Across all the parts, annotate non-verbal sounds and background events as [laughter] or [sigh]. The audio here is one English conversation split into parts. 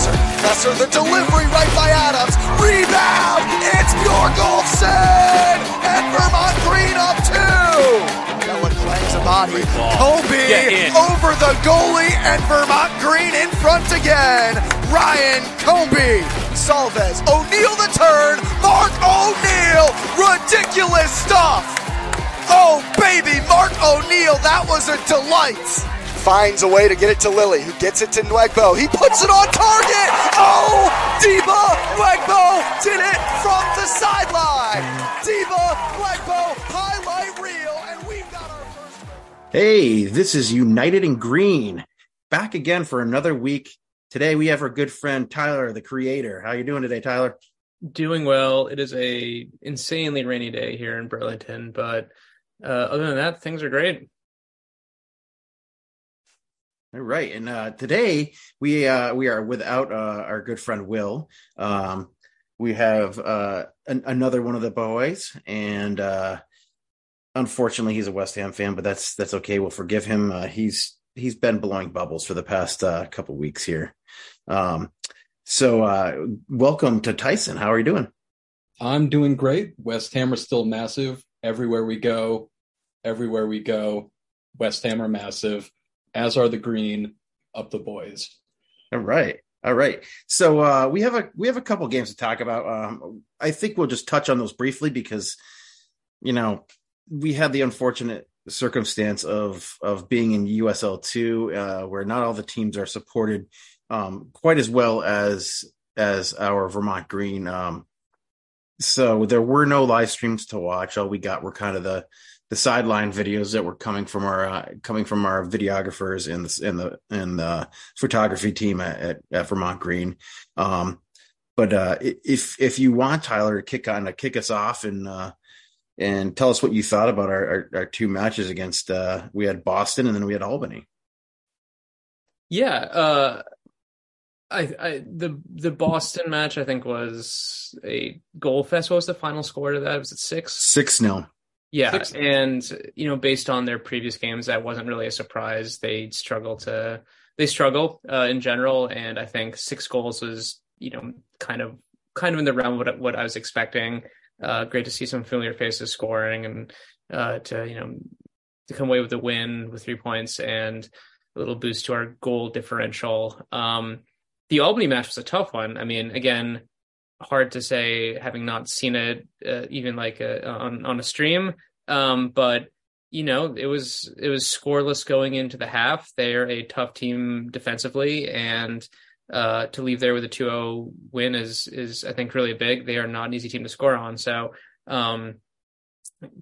Lesser. Lesser the delivery right by Adams. Rebound. It's Bjorgolfsson. And Vermont Green up two. Bella clangs a body. Kobe over the goalie and Vermont Green in front again. Ryan Comby. Salvez. O'Neal the turn. Mark O'Neal. Ridiculous stuff. Oh, baby, Mark O'Neal, that was a delight. Finds a way to get it to Lilly, who gets it to Nwegbo. He puts it on target. Oh, Deba Nwegbo did it from the sideline. Deba Nwegbo, highlight reel, and we've got our first. Hey, this is United in Green, back again for another week. Today we have our good friend Tyler, the creator. How you doing today, Tyler? Doing well. It is a insanely rainy day here in Burlington, but uh, other than that, things are great. All right, and uh, today we uh, we are without uh, our good friend Will. Um, we have uh, an- another one of the boys, and uh, unfortunately, he's a West Ham fan, but that's that's okay. We'll forgive him. Uh, he's he's been blowing bubbles for the past couple weeks here. Um, so, welcome to Tyson. How are you doing? I'm doing great. West Ham are still massive. Everywhere we go, everywhere we go, West Ham are massive, as are the Green, up the boys. All right. All right. So uh, we have a we have a couple games to talk about. Um, I think we'll just touch on those briefly because you know we had the unfortunate circumstance of of being in USL two, uh, where not all the teams are supported um, quite as well as as our Vermont Green. Um, so there were no live streams to watch. All we got were kind of the the sideline videos that were coming from our uh, coming from our videographers and the and the and the photography team at, at, at Vermont Green. Um, but uh, if if you want Tyler to kick on to kick us off and uh, and tell us what you thought about our, our, our two matches against uh, we had Boston and then we had Albany. Yeah, uh, I, I the the Boston match I think was a goal fest. What was the final score to that? Was it six? Six nil. Yeah, Six. and you know, based on their previous games, that wasn't really a surprise. They struggle to they struggle uh, in general, and I think six goals was you know kind of kind of in the realm of what what I was expecting. Uh, great to see some familiar faces scoring, and uh, to you know to come away with a win with three points and a little boost to our goal differential. Um, the Albany match was a tough one. I mean, again, hard to say having not seen it uh, even like uh on on a stream. Um, but you know, it was it was scoreless going into the half. They're a tough team defensively, and uh, to leave there with a 2-0 win is is I think really big. They are not an easy team to score on. So, um,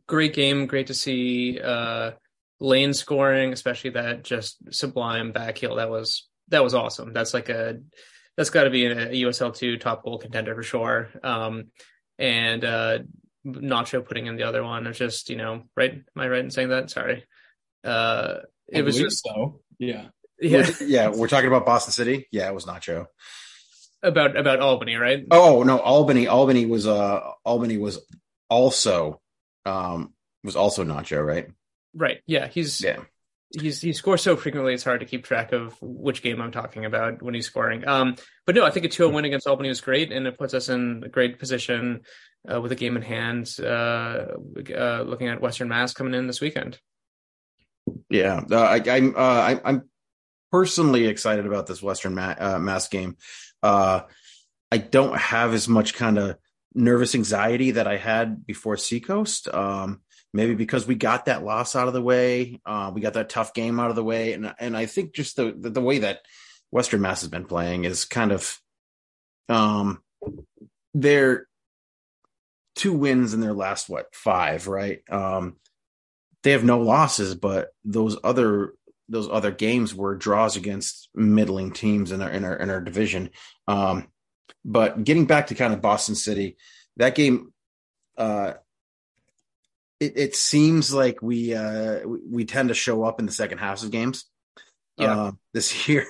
great game. Great to see uh, Lane scoring, especially that just sublime back heel. That was that was awesome. That's like a that's got to be a, USL two top goal contender for sure. Um, and uh, Nacho putting in the other one is just you know right. Am I right in saying that? Sorry. Uh, it I was just so. Yeah. yeah yeah, we're talking about Boston City. Yeah, it was Nacho. about about Albany, right? Oh no, Albany. Albany was uh Albany was also um was also Nacho, right? Right. Yeah. He's Yeah. He's he scores so frequently it's hard to keep track of which game I'm talking about when he's scoring. Um, but no, I think a 2-0 win against Albany was great, and it puts us in a great position uh, with a game in hand. Uh, uh, looking at Western Mass coming in this weekend. Yeah, uh, I, I'm uh, I'm personally excited about this Western Ma- uh, Mass game. I don't have as much kind of nervous anxiety that I had before Seacoast. Um, maybe because we got that loss out of the way, uh, we got that tough game out of the way, and and I think just the the, the way that Western Mass has been playing is kind of um they're two wins in their last what five right? Um they have no losses but those other those other games were draws against middling teams in our in our in our division. Um but getting back to kind of Boston City that game uh it, it seems like we uh we, tend to show up in the second halves of games Yeah. uh, this [laughs] year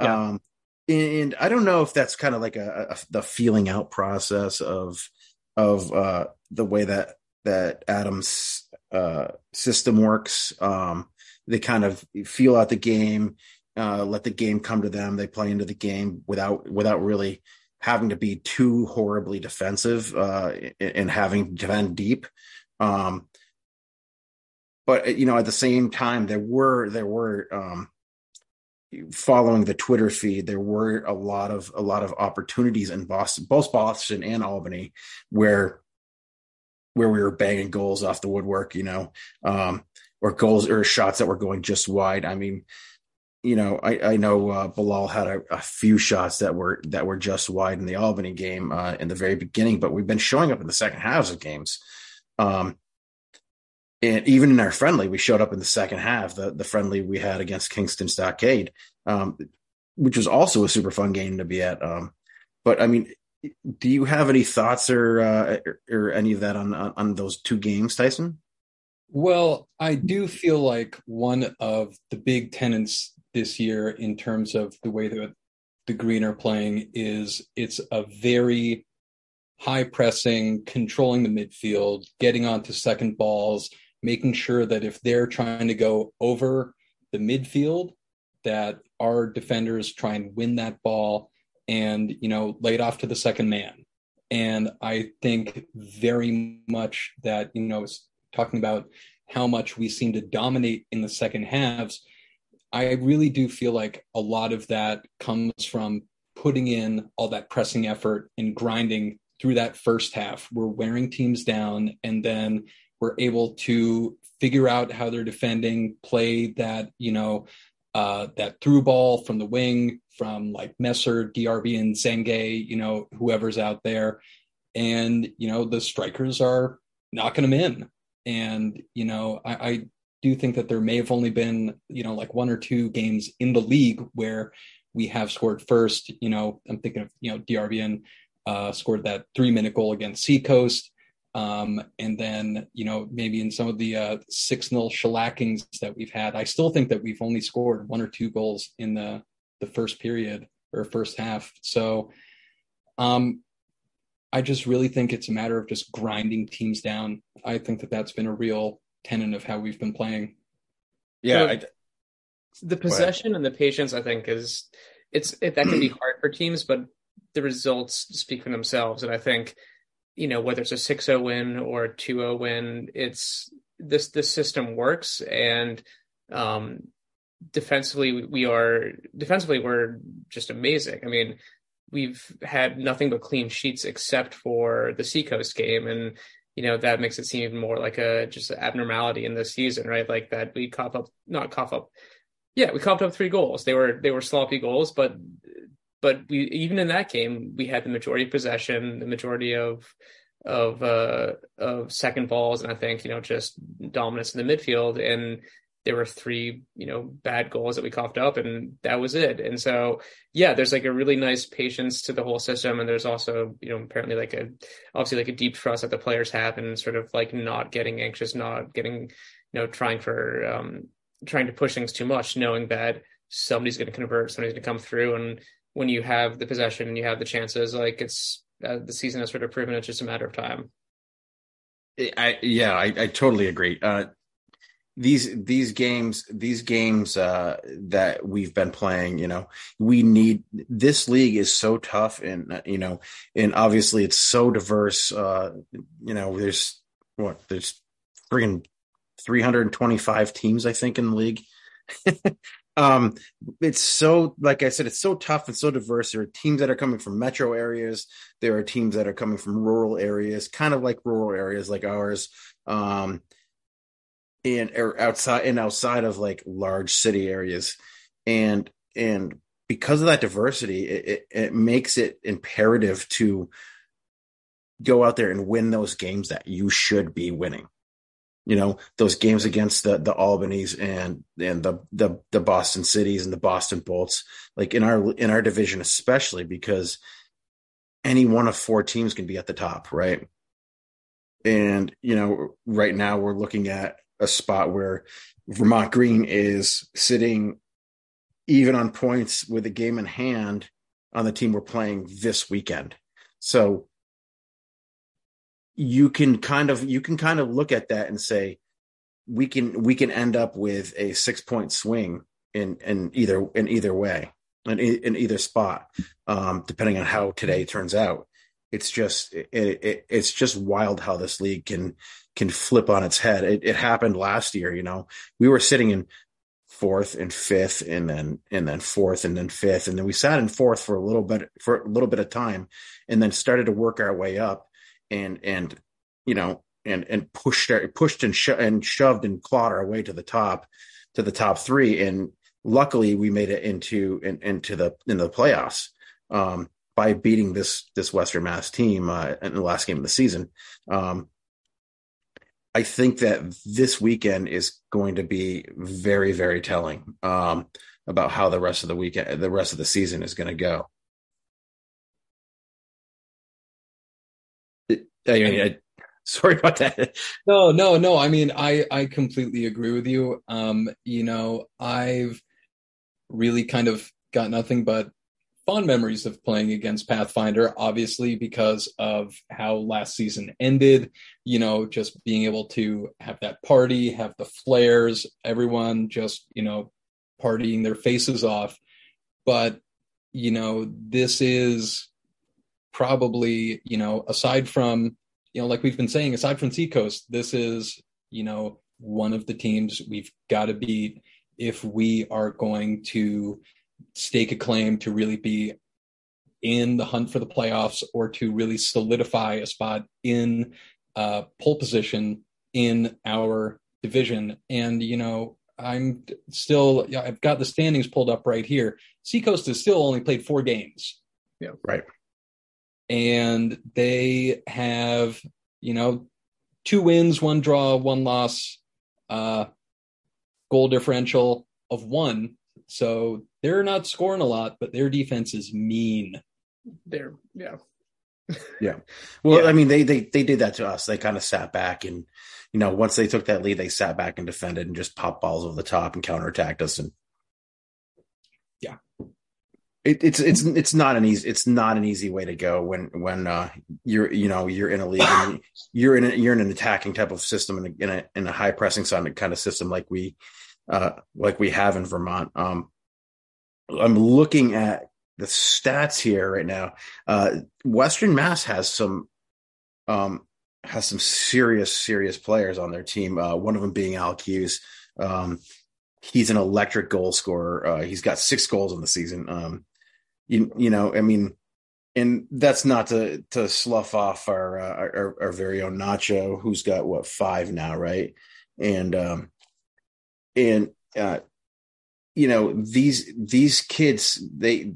Yeah. um and I don't know if that's kind of like a, a the feeling out process of of uh the way that that Adams uh system works. Um they kind of feel out the game uh, let the game come to them. They play into the game without without really having to be too horribly defensive uh, and having to defend deep. Um, but you know, at the same time, there were there were um, following the Twitter feed, there were a lot of a lot of opportunities in Boston, both Boston and Albany, where where we were banging goals off the woodwork, you know, um, or goals or shots that were going just wide. I mean, you know, I, I know uh, Bilal had a, a, few shots that were that were just wide in the Albany game uh, in the very beginning, but we've been showing up in the second halves of games. Um, and even in our friendly, we showed up in the second half, the, the friendly we had against Kingston Stockade, um, which was also a super fun game to be at. Um, but I mean, do you have any thoughts or, uh, or any of that on, on, on those two games, Tyson? Well, I do feel like one of the big tenants this year in terms of the way that the Green are playing is it's a very high pressing, controlling the midfield, getting onto second balls, making sure that if they're trying to go over the midfield, that our defenders try and win that ball and, you know, lay it off to the second man. And I think very much that, you know, talking about how much we seem to dominate in the second halves. I really do feel like a lot of that comes from putting in all that pressing effort and grinding through that first half. We're wearing teams down and then we're able to figure out how they're defending, play that, you know, uh, that through ball from the wing from like Messer, DRB, and Zenge, you know, whoever's out there. And, you know, the strikers are knocking them in. And, you know, I, I do think that there may have only been, you know, like one or two games in the league where we have scored first. You know, I'm thinking of, you know, DRBN uh, scored that three minute goal against Seacoast. Um, and then, you know, maybe in some of the uh, 6 nil shellackings that we've had, I still think that we've only scored one or two goals in the, the first period or first half. So um, I just really think it's a matter of just grinding teams down. I think that that's been a real tenet of how we've been playing. Yeah. I, the possession and the patience, I think, is it's it, that can be [clears throat] hard for teams, but the results speak for themselves. And I think you know whether it's a 6-0 win or a 2-0 win it's this this system works. And um defensively we are defensively we're just amazing. I mean we've had nothing but clean sheets except for the seacoast game. And you know that makes it seem even more like a just an abnormality in this season right? Like that we cough up not cough up. Yeah we coughed up three goals. They were they were sloppy goals but but we even in that game we had the majority of possession, the majority of of uh of second balls, and I think you know just dominance in the midfield. And there were three you know bad goals that we coughed up, and that was it. And so yeah, there's like a really nice patience to the whole system, and there's also you know apparently like a obviously like a deep trust that the players have, and sort of like not getting anxious, not getting you know trying for um trying to push things too much, knowing that somebody's going to convert, somebody's going to come through, and when you have the possession and you have the chances, like it's uh, the season has sort of proven it's just a matter of time. I yeah, I, I totally agree. Uh, these these games these games uh, that we've been playing, you know, we need this league is so tough, and you know, and obviously it's so diverse. Uh, you know, there's what there's freaking 325 teams, I think, in the league. [laughs] um it's so like i said it's so tough and so diverse. There are teams that are coming from metro areas. There are teams that are coming from rural areas kind of like rural areas like ours. Um and or outside and outside of like large city areas. And and because of that diversity it, it, it makes it imperative to go out there and win those games that you should be winning you know those games against the the Albany's and and the the the Boston Cities and the Boston Bolts like in our in our division especially because any one of four teams can be at the top right? And you know right now we're looking at a spot where Vermont Green is sitting even on points with a game in hand on the team we're playing this weekend. So you can kind of you can kind of look at that and say we can we can end up with a six point swing in in either in either way in, in either spot, um, depending on how today turns out. It's just it, it, it's just wild how this league can can flip on its head. It, it happened last year. You know, we were sitting in fourth and fifth, and then and then fourth and then fifth, and then we sat in fourth for a little bit for a little bit of time, and then started to work our way up, and and you know and and pushed pushed and, sho- and shoved and clawed our way to the top to the top three and luckily we made it into in, into the into the playoffs um, by beating this this Western Mass team uh, in the last game of the season. Um, I think that this weekend is going to be very very telling um, about how the rest of the weekend the rest of the season is going to go. I mean, I, sorry about that. No, no, no. I mean, I I completely agree with you. Um, you know, I've really kind of got nothing but fond memories of playing against Pathfinder, obviously, because of how last season ended. You know, just being able to have that party, have the flares, everyone just, you know, partying their faces off. But, you know, this is probably, you know, aside from, you know, like we've been saying, aside from Seacoast, this is, you know, one of the teams we've got to beat if we are going to stake a claim to really be in the hunt for the playoffs or to really solidify a spot in uh, pole position in our division. And, you know, I'm still, I've got the standings pulled up right here. Seacoast has still only played four games. Yeah. Right. And they have, you know, two wins, one draw, one loss. Uh, goal differential of one. So they're not scoring a lot, but their defense is mean. They're yeah. [laughs] yeah. Well, yeah. I mean, they they they did that to us. They kind of sat back and you know, once they took that lead, they sat back and defended and just popped balls over the top and counterattacked us. And yeah, it, it's it's it's not an easy it's not an easy way to go when when uh, you're you know you're in a league and [laughs] you're in a, you're in an attacking type of system in a in a, in a high pressing kind of system like we uh, like we have in Vermont. Um, I'm looking at the stats here right now. Uh, Western Mass has some um, has some serious serious players on their team. Uh, one of them being Alec Hughes. Um, he's an electric goal scorer. Uh, he's got six goals in the season. You you know, I mean, and that's not to to slough off our uh, our, our very own Nacho, who's got what five now, right? And um, and uh, you know these these kids they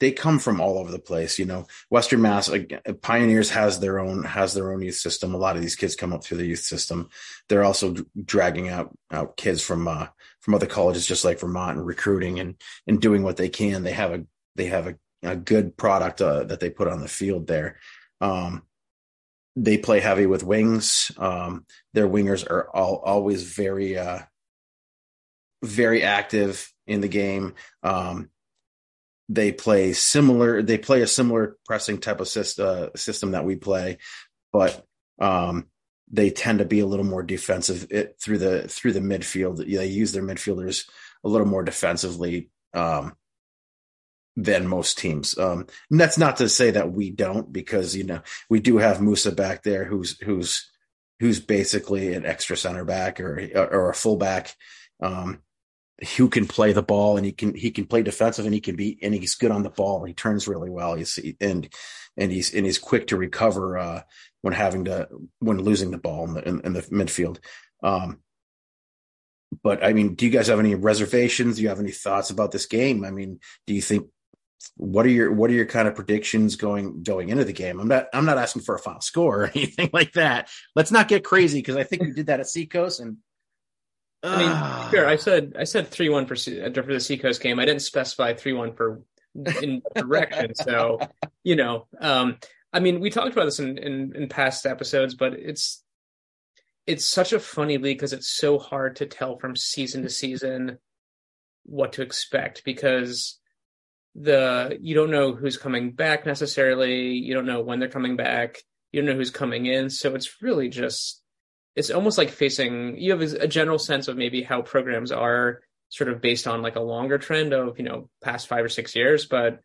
they come from all over the place you know? Western mass like, pioneers has their own has their own youth system. A lot of these kids come up through the youth system. They're also dragging out out kids from uh from other colleges just like vermont and recruiting and and doing what they can. They have a they have a, a good product uh, that they put on the field there. Um, they play heavy with wings. Um, their wingers are all, always very, uh, very active in the game. Um, they play similar. They play a similar pressing type of system, uh, system that we play, but um, they tend to be a little more defensive it, through the through the midfield. They use their midfielders a little more defensively. Um, than most teams. Um, and that's not to say that we don't, because you know we do have Musa back there, who's who's who's basically an extra center back or or a fullback, um, who can play the ball and he can he can play defensive and he can be and he's good on the ball. He turns really well. He's and and he's and he's quick to recover uh, when having to when losing the ball in the in, in the midfield. Um, but I mean, do you guys have any reservations? Do you have any thoughts about this game? I mean, do you think what are your what are your kind of predictions going going into the game? I'm not I'm not asking for a final score or [laughs] anything like that. Let's not get crazy because I think we did that at Seacoast and. Uh, I mean, sure. I said I said three one for for the Seacoast game. I didn't specify three one for in direction. [laughs] so you know, um, I mean, we talked about this in, in in past episodes, but it's it's such a funny league because it's so hard to tell from season to season what to expect because the you don't know who's coming back necessarily. You don't know when they're coming back. You don't know who's coming in. So it's really just it's almost like facing you have a general sense of maybe how programs are sort of based on like a longer trend of you know past five or six years, but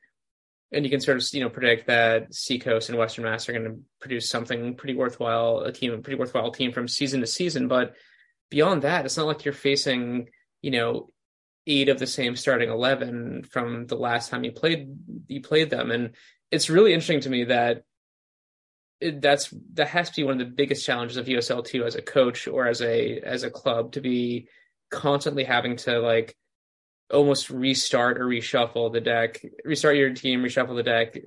and you can sort of you know predict that Seacoast and Western Mass are going to produce something pretty worthwhile, a team, a pretty worthwhile team from season to season. But beyond that, it's not like you're facing you know eight of the same starting eleven from the last time you played you played them, and it's really interesting to me that it, that's that has to be one of the biggest challenges of USL two as a coach or as a as a club to be constantly having to like almost restart or reshuffle the deck, restart your team, reshuffle the deck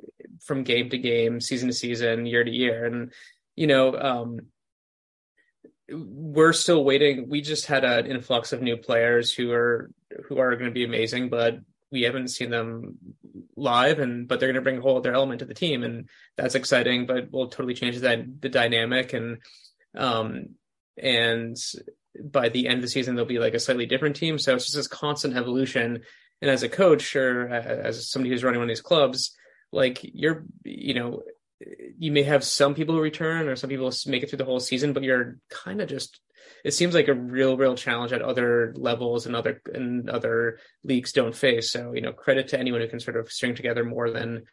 from game to game, season to season, year to year. And, you know, um, we're still waiting. We just had an influx of new players who are who are going to be amazing, but we haven't seen them live and but they're going to bring a whole other element to the team and that's exciting but will totally change that the dynamic and um and by the end of the season they'll be like a slightly different team. So it's just this constant evolution. And as a coach or as somebody who's running one of these clubs, like you're, you know, you may have some people who return or some people make it through the whole season, but you're kind of just it seems like a real, real challenge at other levels and other and other leagues don't face. So, you know, credit to anyone who can sort of string together more than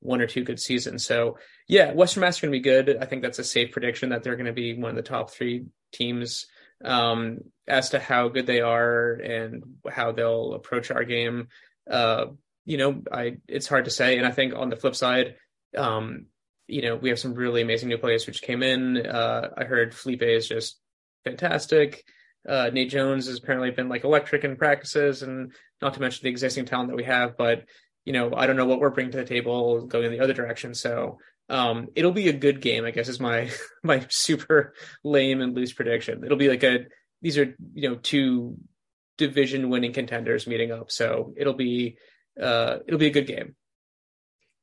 one or two good seasons. So yeah, Western Mass are going to be good. I think that's a safe prediction that they're going to be one of the top three teams um, as to how good they are and how they'll approach our game. Uh, you know, I it's hard to say. And I think on the flip side, um, you know, we have some really amazing new players which came in. Uh, I heard Felipe is just fantastic. Uh, Nate Jones has apparently been like electric in practices, and not to mention the existing talent that we have. But you know, I don't know what we're bringing to the table going in the other direction. So um, it'll be a good game, I guess, is my [laughs] my super lame and loose prediction. It'll be like a these are you know two division winning contenders meeting up, so it'll be uh, it'll be a good game.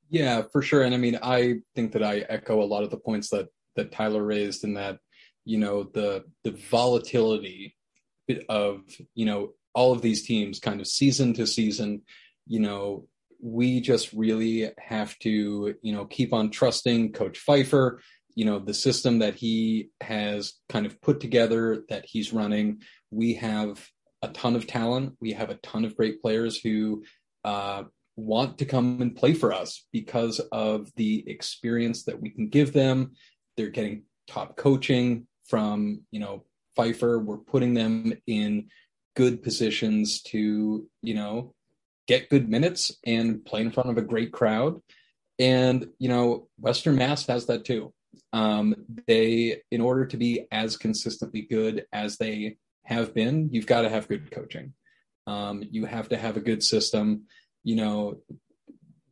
Yeah, for sure. And I mean, I think that I echo a lot of the points that that Tyler raised in that you know the the volatility of you know all of these teams kind of season to season you know we just really have to, you know, keep on trusting Coach Pfeiffer, you know, the system that he has kind of put together that he's running. We have a ton of talent. We have a ton of great players who uh, want to come and play for us because of the experience that we can give them. They're getting top coaching from, you know, Pfeiffer. We're putting them in good positions to, you know, get good minutes and play in front of a great crowd. And, you know, Western Mass has that too. Um, they, in order to be as consistently good as they have been, you've got to have good coaching. Um, you have to have a good system. You know,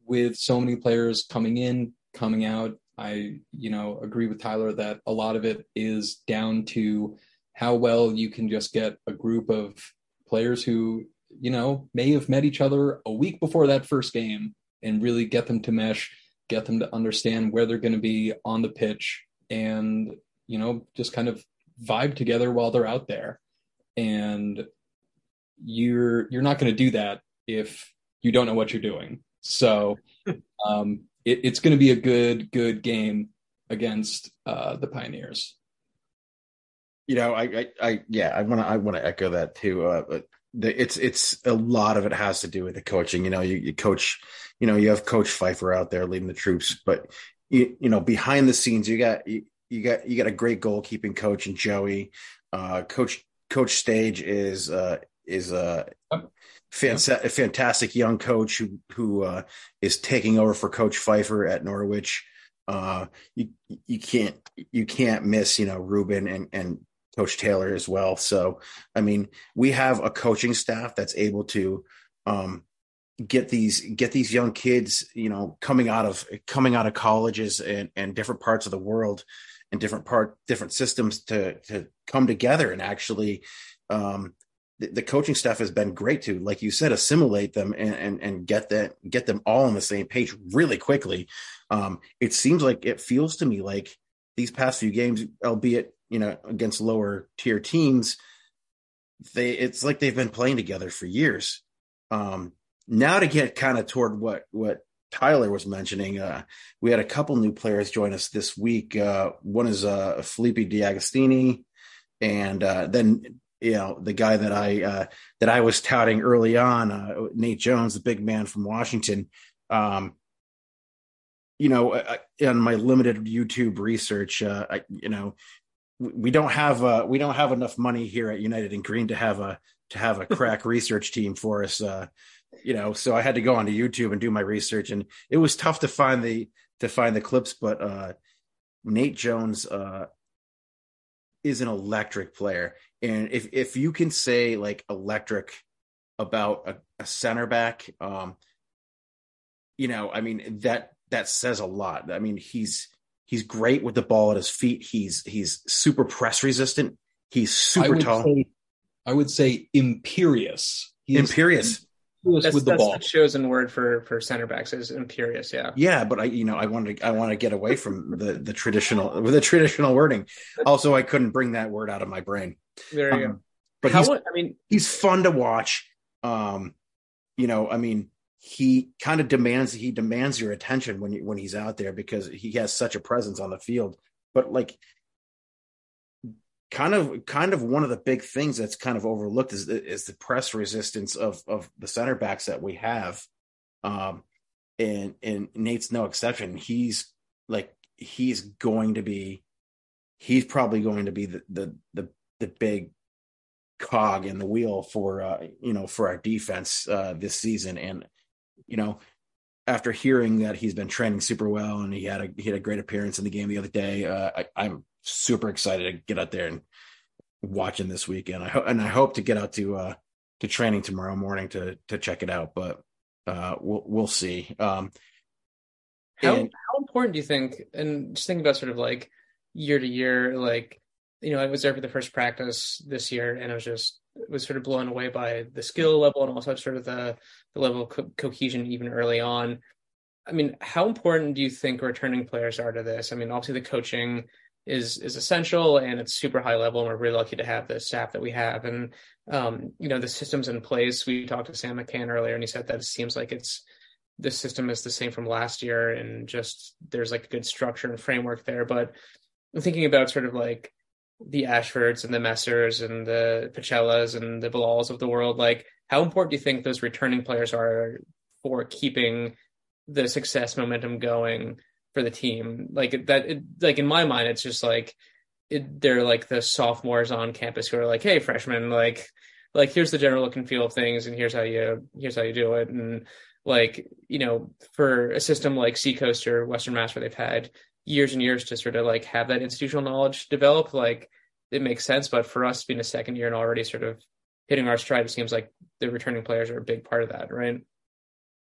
with so many players coming in, coming out, I, you know, agree with Tyler that a lot of it is down to how well you can just get a group of players who you know, may have met each other a week before that first game and really get them to mesh, get them to understand where they're going to be on the pitch and, you know, just kind of vibe together while they're out there. And you're you're not going to do that if you don't know what you're doing. So [laughs] um, it, it's going to be a good good game against uh, the Pioneers. You know, I, I, I yeah, I want to, I want to echo that too. Uh, the, it's it's a lot of it has to do with the coaching. You know, you, you coach, you know, you have Coach Pfeiffer out there leading the troops, but you, you know, behind the scenes, you got you, you got you got a great goalkeeping coach and Joey. Uh, coach Coach Stage is uh, is a fanta- fantastic young coach who who uh, is taking over for Coach Pfeiffer at Norwich. Uh, you you can't you can't miss you know Ruben and and Coach Taylor as well. So, I mean, we have a coaching staff that's able to um, get these get these young kids, you know, coming out of coming out of colleges and, and different parts of the world and different part different systems to to come together and actually um, the, the, coaching staff has been great to, like you said, assimilate them and and, and get that get them all on the same page really quickly. Um, it seems like it feels to me like these past few games, albeit you know, against lower tier teams, they it's like they've been playing together for years. Um, now to get kind of toward what what Tyler was mentioning, uh, we had a couple new players join us this week. Uh, one is uh, Felipe D'Agostini, and uh, then you know the guy that I uh, that I was touting early on, uh, Nate Jones, the big man from Washington. Um, you know, I, in my limited YouTube research, uh, I, you know, we don't have uh, we don't have enough money here at United and Green to have a to have a [laughs] crack research team for us. Uh, you know, so I had to go onto YouTube and do my research, and it was tough to find the to find the clips. But uh, Nate Jones uh, is an electric player, and if if you can say like electric about a, a center back, um, you know, I mean that that says a lot. I mean, he's he's great with the ball at his feet. He's he's super press resistant. He's super I tall. Say, I would say imperious. He imperious. That's, with the that's ball. the chosen word for for center backs is imperious. Yeah. Yeah, but I you know I want to I want to get away from the the traditional with the traditional wording. Also, I couldn't bring that word out of my brain. There you um, go. But How, I mean, he's fun to watch. Um, you know, I mean, he kind of demands he demands your attention when you, when he's out there because he has such a presence on the field. But like kind of kind of one of the big things that's kind of overlooked is is the press resistance of of the center backs that we have. Um and and Nate's no exception. He's like he's going to be he's probably going to be the the the, the big cog in the wheel for uh you know for our defense uh this season and you know, after hearing that he's been training super well and he had a he had a great appearance in the game the other day, uh, I, am super excited to get out there and watch him this weekend. I hope and I hope to get out to uh, to training tomorrow morning to to check it out, but uh, we'll we'll see. Um, how and, how important do you think? And just think about sort of like year to year, like you know, I was there for the first practice this year, and I was just was sort of blown away by the skill level and also sort of the, the level of co- cohesion even early on. I mean, how important do you think returning players are to this? I mean, obviously the coaching is is essential and it's super high level, and we're really lucky to have the staff that we have. And um, you know, the systems in place. We talked to Sam McCann earlier, and he said that it seems like it's the system is the same from last year, and just there's like a good structure and framework there. But I'm thinking about sort of like the Ashfords and the Messers and the Pacellas and the Bilals of the world, like how important do you think those returning players are for keeping the success momentum going for the team? Like that, it, like in my mind, it's just like it, they're like the sophomores on campus who are like, "Hey, freshmen, like, like here's the general look and feel of things, and here's how you here's how you do it." And like you know, for a system like Seacoast or Western Mass, where they've had years and years to sort of like have that institutional knowledge develop, like it makes sense. But for us being a second year and already sort of hitting our stride, it seems like the returning players are a big part of that, right?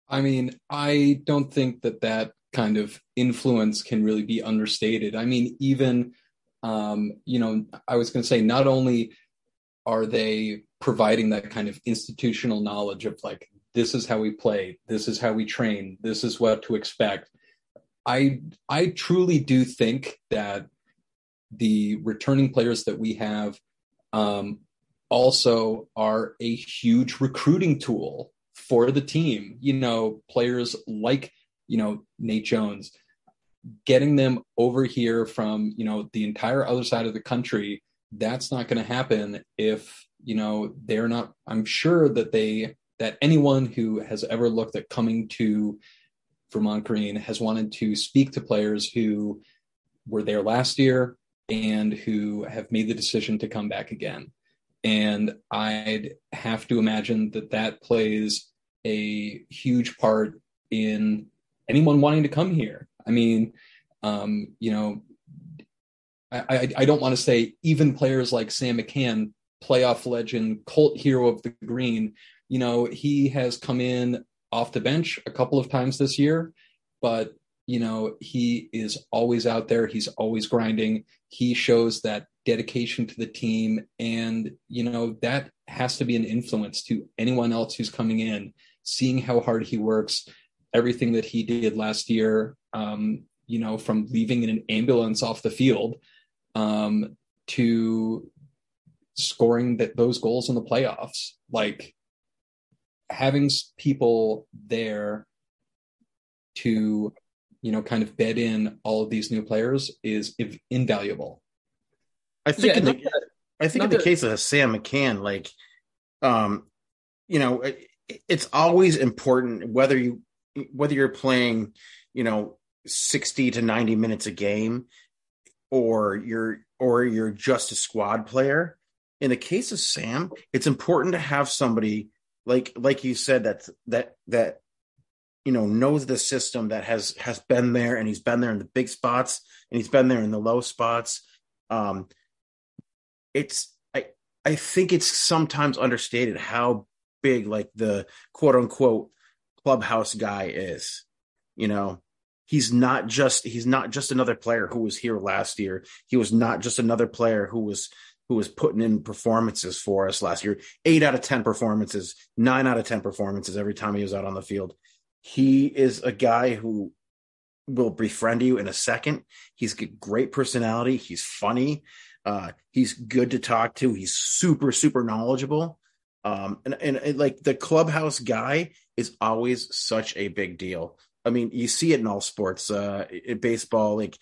I mean, I don't think that that kind of influence can really be understated. I mean, even, um, you know, I was going to say, not only are they providing that kind of institutional knowledge of like, this is how we play, this is how we train, this is what to expect. I I truly do think that the returning players that we have um, also are a huge recruiting tool for the team. You know, players like you know Nate Jones, getting them over here from you know the entire other side of the country. That's not going to happen if you know they're not. I'm sure that they that anyone who has ever looked at coming to Vermont Green has wanted to speak to players who were there last year and who have made the decision to come back again. And I'd have to imagine that that plays a huge part in anyone wanting to come here. I mean, um, you know, I, I, I don't want to say even players like Sam McCann, playoff legend, cult hero of the green, you know, he has come in off the bench a couple of times this year, but you know, he is always out there. He's always grinding. He shows that dedication to the team. And, you know, that has to be an influence to anyone else who's coming in, seeing how hard he works, everything that he did last year, um, you know, from leaving in an ambulance off the field um, to scoring that those goals in the playoffs. Like, having people there to you know kind of bed in all of these new players is invaluable i think yeah, the, I think in the case of Sam McCann, like, um, you know, it, it's always important whether you whether you're playing, you know, sixty to ninety minutes a game, or you're or you're just a squad player. In the case of Sam, it's important to have somebody like like you said that that that you know knows the system that has has been there and he's been there in the big spots and he's been there in the low spots um it's i i think it's sometimes understated how big like the quote unquote clubhouse guy is you know? He's not just he's not just another player who was here last year. He was not just another player who was who was putting in performances for us last year. Eight out of ten performances nine out of ten performances every time he was out on the field. He is a guy who will befriend you in a second. He's got great personality. He's funny. Uh, he's good to talk to. He's super super knowledgeable um, and, and, and like the clubhouse guy is always such a big deal I mean, you see it in all sports, uh, in baseball, like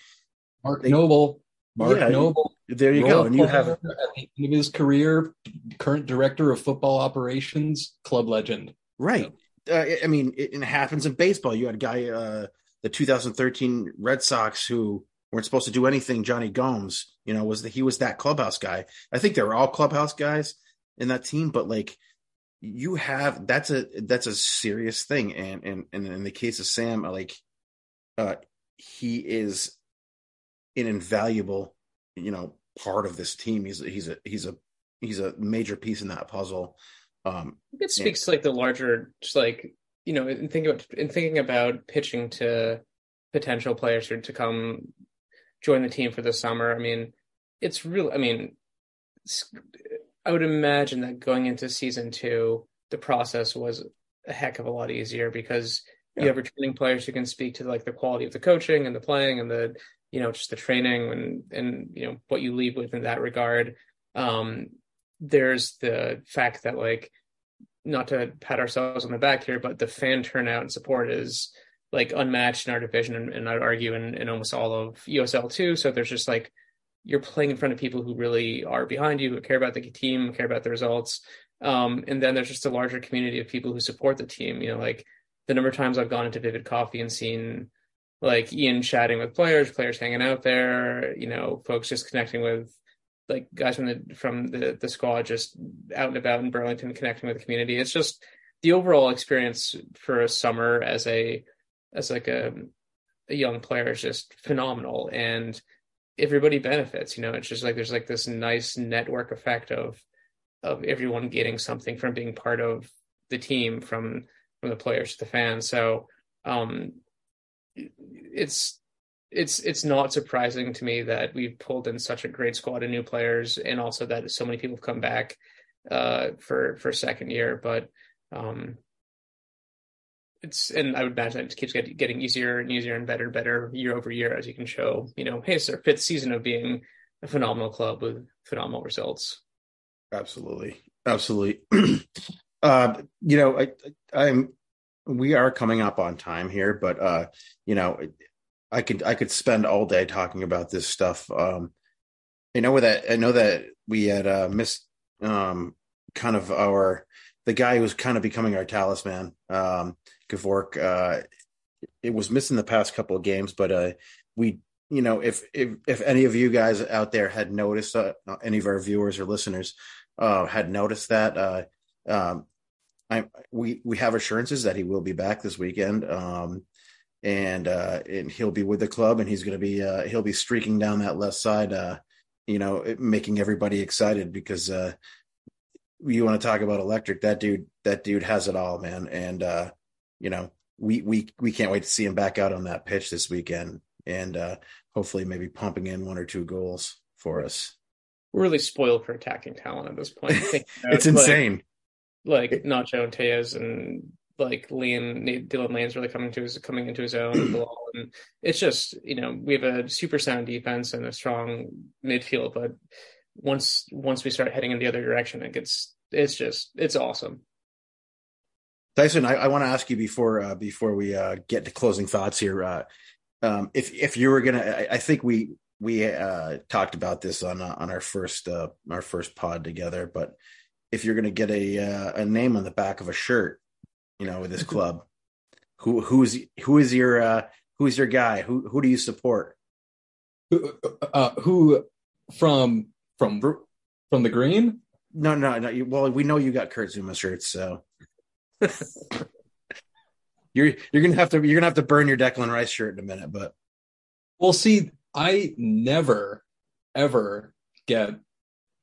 Mark they, Noble, Mark yeah, Noble. There you go. And you have at the end of his career, current director of football operations, club legend. Right. Uh, I mean, it, it, happens in baseball. You had a guy, uh, the 2013 Red Sox, who weren't supposed to do anything. Jonny Gomes, you know, was the, he was that clubhouse guy. I think they were all clubhouse guys in that team, but like you have that's a that's a serious thing. And and, and in the case of sam like uh he is an invaluable you know part of this team. He's he's a he's a he's a major piece in that puzzle. Um it speaks and, to like the larger just like you know in thinking about in thinking about pitching to potential players to come join the team for the summer. I mean it's real i mean I would imagine that going into season two, the process was a heck of a lot easier because yeah. you have returning players who can speak to like the quality of the coaching and the playing and the you know just the training and and you know what you leave with in that regard. Um, there's the fact that like not to pat ourselves on the back here, but the fan turnout and support is like unmatched in our division, and, and I'd argue in, in almost all of USL too. So there's just like you're playing in front of people who really are behind you, who care about the team, care about the results. Um, and then there's just a larger community of people who support the team. You know, like the number of times I've gone into Vivid Coffee and seen like Ian chatting with players, players hanging out there, you know, folks just connecting with like guys from the from the the squad just out and about in Burlington connecting with the community. It's just the overall experience for a summer as a as like a a young player is just phenomenal and everybody benefits you know? It's just like there's like this nice network effect of of everyone getting something from being part of the team from from the players to the fans. So um it's it's it's not surprising to me that we've pulled in such a great squad of new players and also that so many people have come back uh for for second year but um it's and I would imagine it keeps get, getting easier and easier and better and better year over year as you can show, you know, hey, it's our fifth season of being a phenomenal club with phenomenal results. Absolutely, absolutely. [clears throat] uh, you know, I, I'm we are coming up on time here, but uh, you know, I could I could spend all day talking about this stuff. Um, I know that I know that we had uh, missed um, kind of our the guy who's kind of becoming our talisman. Um, Gavork. Uh, it was missing the past couple of games, but uh, we, you know, if if if any of you guys out there had noticed, uh, any of our viewers or listeners uh, had noticed that, uh, um, I we we have assurances that he will be back this weekend. Um, and uh, and he'll be with the club, and he's going to be uh, he'll be streaking down that left side, uh, you know, making everybody excited because uh, you want to talk about electric. That dude, that dude has it all, man. And uh, you know, we we we can't wait to see him back out on that pitch this weekend, and uh, hopefully maybe pumping in one or two goals for us. We're really spoiled for attacking talent at this point. [laughs] it's insane. Like, like Nacho and Tejas and like Liam, Dylan Lane's really coming to his coming into his own, and it's just you know we have a super sound defense and a strong midfield, but once once we start heading in the other direction, it gets it's just it's awesome. Tyson, I, I want to ask you before uh, before we uh, get to closing thoughts here. Uh, um, if if you were gonna, I, I, think we we uh, talked about this on uh, on our first uh, our first pod together. But if you're going to get a uh, a name on the back of a shirt, you know, with this club, who who's who is your uh, who's your guy? Who who do you support? Who, uh, who from from from the green? No, no, no. Well, we know you got Kurt Zouma shirts, so [laughs] you're you're gonna have to you're gonna have to burn your Declan Rice shirt in a minute. But well, see, I never ever get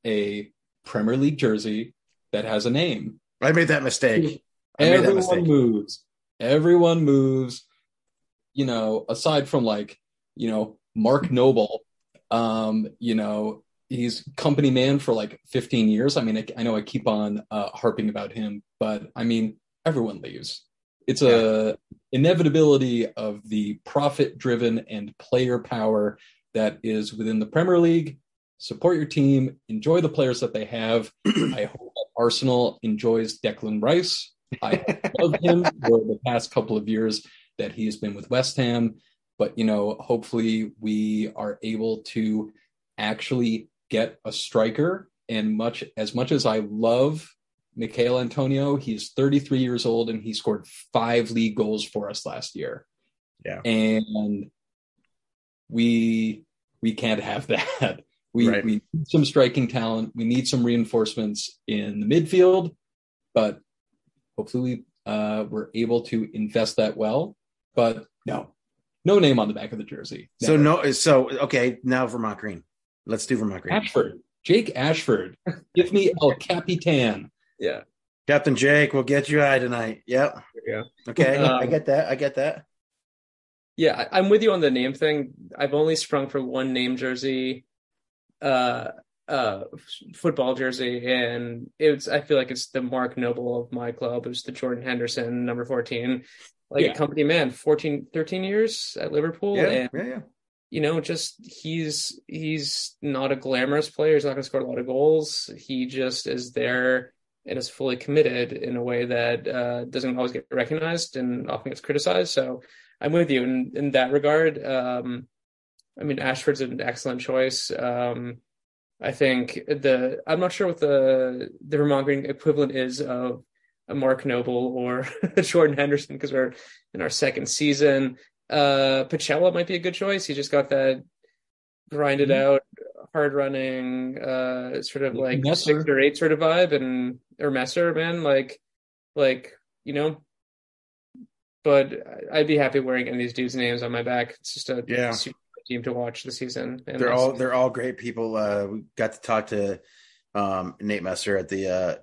a Premier League jersey that has a name. I made that mistake. I Everyone that mistake. moves. Everyone moves. You know, aside from like, you know, Mark Noble, um, you know, he's company man for like 15 years. I mean, I, I know I keep on uh, harping about him, but I mean, everyone leaves. It's a inevitability of the profit driven and player power that is within the Premier League. Support your team, enjoy the players that they have. [clears throat] I hope Arsenal enjoys Declan Rice. I [laughs] love him for the past couple of years that he has been with West Ham. But you know, hopefully we are able to actually get a striker. And much as much as I love Michail Antonio, he's 33 years old and he scored five league goals for us last year. Yeah. And we we can't have [laughs] that. We right. we need some striking talent. We need some reinforcements in the midfield, but hopefully we uh, we're able to invest that well. But no, no name on the back of the jersey. Never. So no, so okay. Now Vermont Green. Let's do Vermont Green. Ashford, Jake Ashford. Give me El Capitan. Yeah. Captain Jake we'll get you high tonight. Yep. Yeah. Okay. Um, I get that. I get that. Yeah, I'm with you on the name thing. I've only sprung for one name jersey, uh, uh, football jersey, and it's. I feel like it's the Mark Noble of my club. It was the Jordan Henderson, number 14, like yeah. a company man, 14, 13 years at Liverpool. Yeah, and, yeah, yeah. You know, just he's he's not a glamorous player. He's not going to score a lot of goals. He just is there and is fully committed in a way that uh, doesn't always get recognized and often gets criticized. So I'm with you in, in that regard. Um, I mean, Ashford's an excellent choice. Um, I think the I'm not sure what the the Vermont Green equivalent is of a Mark Noble or [laughs] Jordan Henderson because we're in our second season. Uh, Pacella might be a good choice. He just got that grinded mm-hmm. out, hard running, uh, sort of like Messer. six or eight sort of vibe, and or Messer, man, like, like you know. But I'd be happy wearing any of these dudes' names on my back. It's just a yeah. super team to watch the season. And they're all they're all great people. Uh, we got to talk to um, Nate Messer at the uh,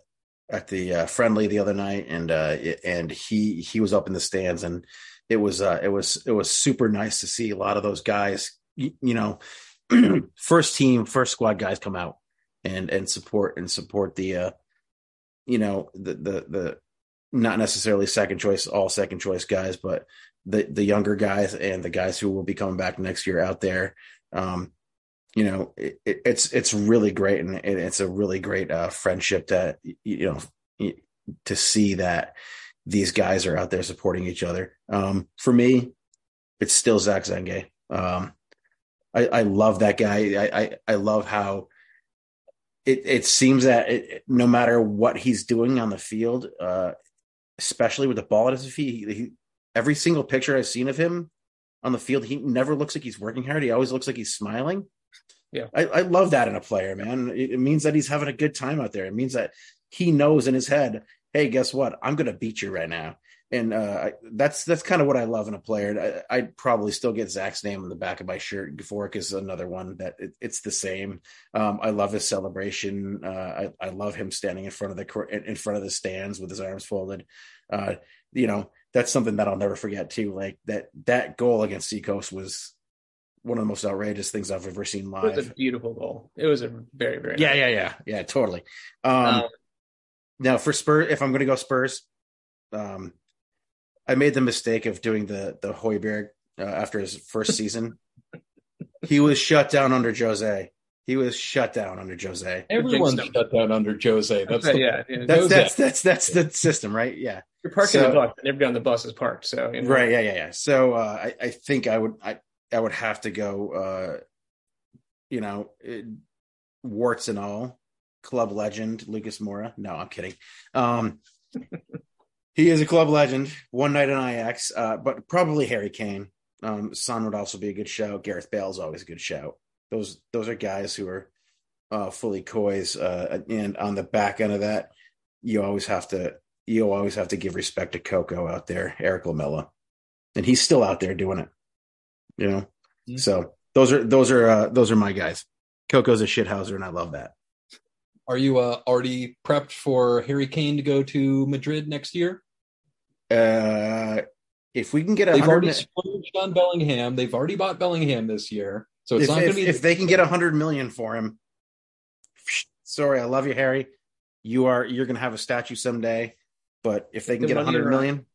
at the uh, friendly the other night, and uh, and he he was up in the stands, and it was uh, it was it was super nice to see a lot of those guys. You, you know, [clears throat] first team, first squad guys come out and and support and support the uh, you know the the the not necessarily second choice, all second choice guys, but the the younger guys and the guys who will be coming back next year out there. Um, you know, it, it's it's really great, and it, it's a really great uh, friendship that you know to see that these guys are out there supporting each other. Um, for me, it's still Zach Zenga. Um, I, I love that guy. I, I, I love how it, it seems that it, no matter what he's doing on the field, uh, especially with the ball at his feet, he, he, every single picture I've seen of him on the field, he never looks like he's working hard. He always looks like he's smiling. Yeah, I, I love that in a player, man. It, it means that he's having a good time out there. It means that he knows in his head, hey, guess what? I'm going to beat you right now and uh, that's that's kind of what I love in a player. I, would probably still get Zach's name on the back of my shirt. Gavork is another one that it, it's the same. Um, I love his celebration. Uh, I, I love him standing in front of the court in front of the stands with his arms folded. Uh, you know, that's something that I'll never forget too. Like that that goal against Seacoast was one of the most outrageous things I've ever seen live. It was a beautiful goal. It was a very very yeah nice. yeah yeah yeah totally. Um, um, now for Spurs, if I'm going to go Spurs. Um, I made the mistake of doing the the Højbjerg uh, after his first season. he was shut down under Jose. He was shut down under Jose. Everyone's shut down under Jose. That's the, yeah, yeah. That's, that's, that's that's the system, right? Yeah. You're parking so, the bus, and everybody on the bus is parked. So you know. right, yeah, yeah, yeah. So uh, I I think I would I I would have to go uh, you know, it, warts and all, club legend Lucas Moura. No, I'm kidding. Um, he is a club legend. One night in IX, uh, but probably Harry Kane. Um, Son would also be a good shout. Gareth Bale is always a good shout. Those those are guys who are uh, fully coys, uh, and on the back end of that, you always have to you always have to give respect to Coco out there, Erik Lamela, and he's still out there doing it. You know, mm-hmm. so those are those are uh, those are my guys. Coco's a shithouser, and I love that. Are you uh, already prepped for Harry Kane to go to Madrid next year? Uh, if we can get a they've already splurged on Bellingham. They've already bought Bellingham this year, so it's if, not going to be. If they can get a hundred million for him, sorry, I love you, Harry. You are you're going to have a statue someday, but if they can the get a hundred million,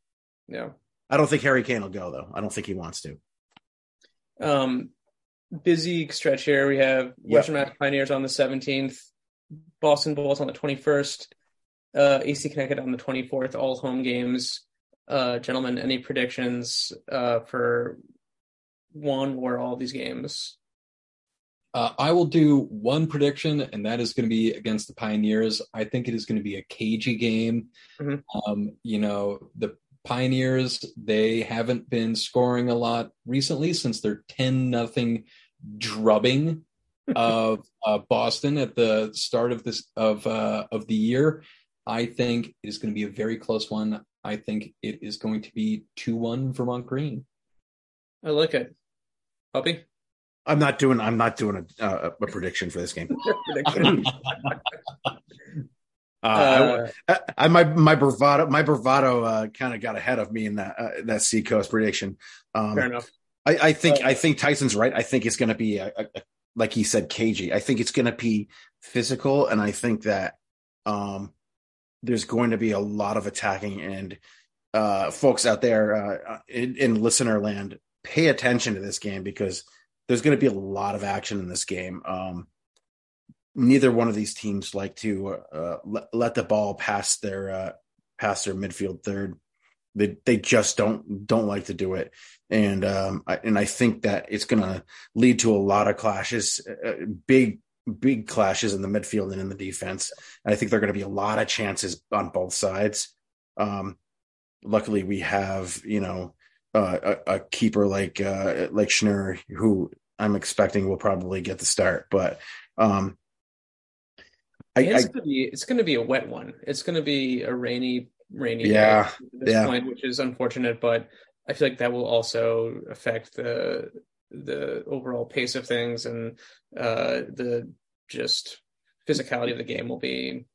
yeah, I don't think Harry Kane will go though. I don't think he wants to. Um, busy stretch here. We have Western Mass Pioneers on the 17th, Boston Bolts on the 21st, uh, AC Connecticut on the 24th, all home games. Uh, gentlemen, any predictions uh, for one or all these games? Uh, I will do one prediction, and that is going to be against the Pioneers. I think it is going to be a cagey game. Mm-hmm. Um, you know, the Pioneers they haven't been scoring a lot recently since their ten nothing drubbing of uh, Boston at the start of this of uh, of the year. I think it is going to be a very close one. I think it is going to be two one Vermont Green. I like it, Puppy. I'm not doing. I'm not doing a, uh, a prediction for this game. [laughs] [laughs] Uh, uh, I, I, my my bravado my bravado uh, kind of got ahead of me in that uh, that Seacoast prediction. Um, fair enough. I, I think I think Tyson's right. I think it's going to be a, a, like he said, cagey. I think it's going to be physical, and I think that um, there's going to be a lot of attacking. And uh, folks out there uh, in, in listener land, pay attention to this game because there's going to be a lot of action in this game. Um, neither one of these teams like to uh, let, let the ball pass their uh, pass their midfield third. They they just don't don't like to do it, and um, I, and I think that it's going to lead to a lot of clashes, uh, big big clashes in the midfield and in the defense. And I think there are going to be a lot of chances on both sides. Um, luckily, we have you know uh, a, a, keeper like uh, like Schnurr who I'm expecting will probably get the start, but um, I, it's I, gonna be it's gonna be a wet one. It's gonna be a rainy, rainy yeah, this yeah. point, which is unfortunate, but I feel like that will also affect the the overall pace of things and uh the just physicality of the game will be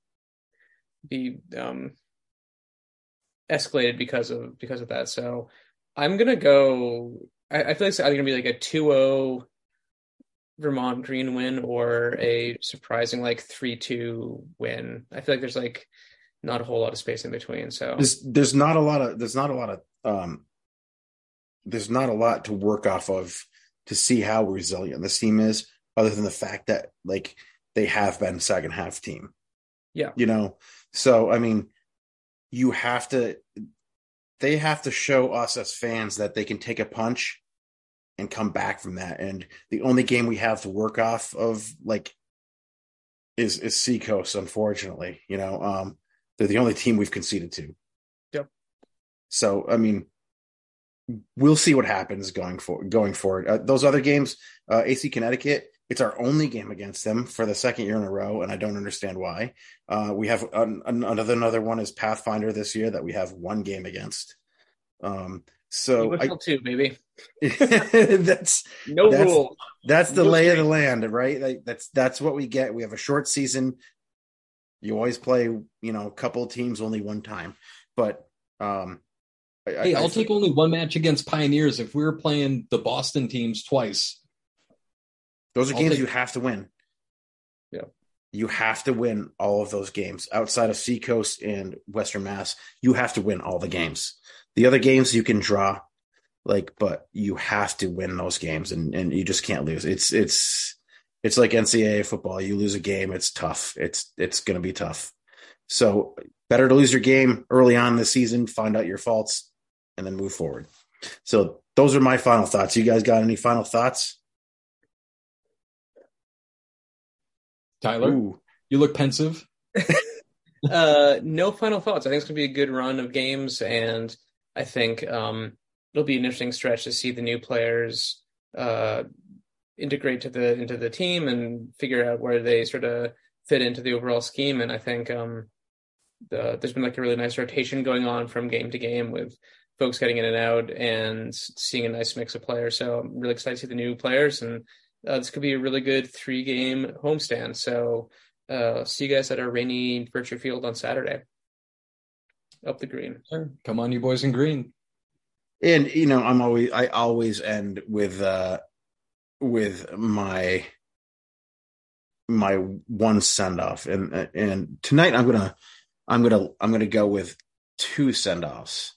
be um escalated because of because of that. So I'm gonna go I, I feel like it's either gonna be like a 2-0 Vermont Green win or a surprising like three two win. I feel like there's like not a whole lot of space in between. So there's there's not a lot of there's not a lot of um there's not a lot to work off of to see how resilient this team is, other than the fact that like they have been second half team. Yeah. You know, so I mean, you have to they have to show us as fans that they can take a punch and come back from that. And the only game we have to work off of like is is Seacoast, unfortunately. You know, um, they're the only team we've conceded to. Yep. So I mean, we'll see what happens going for going forward. Uh, those other games, uh, AC Connecticut. It's our only game against them for the second year in a row, and I don't understand why. Uh, we have an, another another one is Pathfinder this year that we have one game against. Um, so I, two, maybe. [laughs] that's no that's, rule. That's the no lay of the land, right? Like, that's that's what we get. We have a short season. You always play, you know, a couple teams only one time. But um I, hey, I, will take only one match against Pioneers if we were playing the Boston teams twice. Those are I'll games take... you have to win. Yeah. You have to win all of those games outside of Seacoast and Western Mass. You have to win all the games. The other games you can draw, like, but you have to win those games, and and you just can't lose. It's it's it's like NCAA football. You lose a game, it's tough. It's it's going to be tough. So better to lose your game early on in the season, find out your faults, and then move forward. So those are my final thoughts. You guys got any final thoughts? Tyler, Ooh. you look pensive. [laughs] uh, no final thoughts. I think it's going to be a good run of games, and I think um, it'll be an interesting stretch to see the new players uh, integrate to the into the team and figure out where they sort of fit into the overall scheme. And I think um, the, there's been like a really nice rotation going on from game to game with folks getting in and out and seeing a nice mix of players. So I'm really excited to see the new players, and uh, this could be a really good three game homestand. So uh, see you guys at our rainy virtual field on Saturday. Up the green. Come on, you boys in green. And you know, I'm always I always end with uh with my my one send off, and and tonight I'm gonna I'm gonna I'm gonna go with two send offs.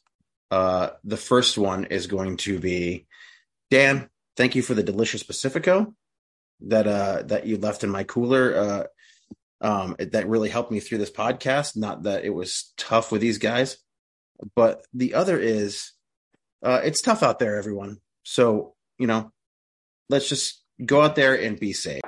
Uh, the first one is going to be Dan. Thank you for the delicious Pacifico that uh that you left in my cooler. Uh, um, that really helped me through this podcast. Not that it was tough with these guys, but the other is uh, it's tough out there, everyone. So you know, let's just go out there and be safe.